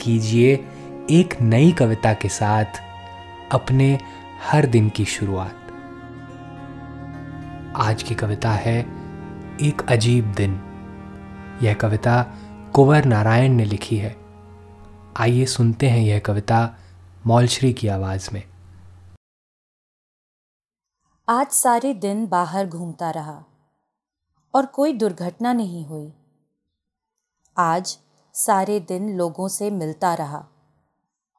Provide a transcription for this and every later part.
कीजिए एक नई कविता के साथ अपने हर दिन की शुरुआत। आज की कविता है एक अजीब दिन। यह कविता कुंवर नारायण ने लिखी है। आइए सुनते हैं यह कविता मौलश्री की आवाज़ में। आज सारे दिन बाहर घूमता रहा और कोई दुर्घटना नहीं हुई। आज सारे दिन लोगों से मिलता रहा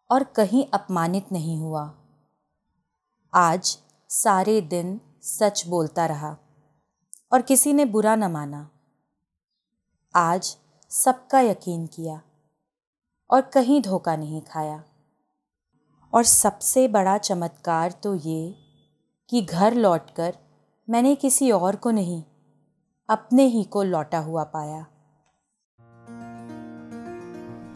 और कहीं अपमानित नहीं हुआ। आज सारे दिन सच बोलता रहा और किसी ने बुरा न माना। आज सबका यकीन किया और कहीं धोखा नहीं खाया। और सबसे बड़ा चमत्कार तो ये कि घर लौटकर मैंने किसी और को नहीं, अपने ही को लौटा हुआ पाया।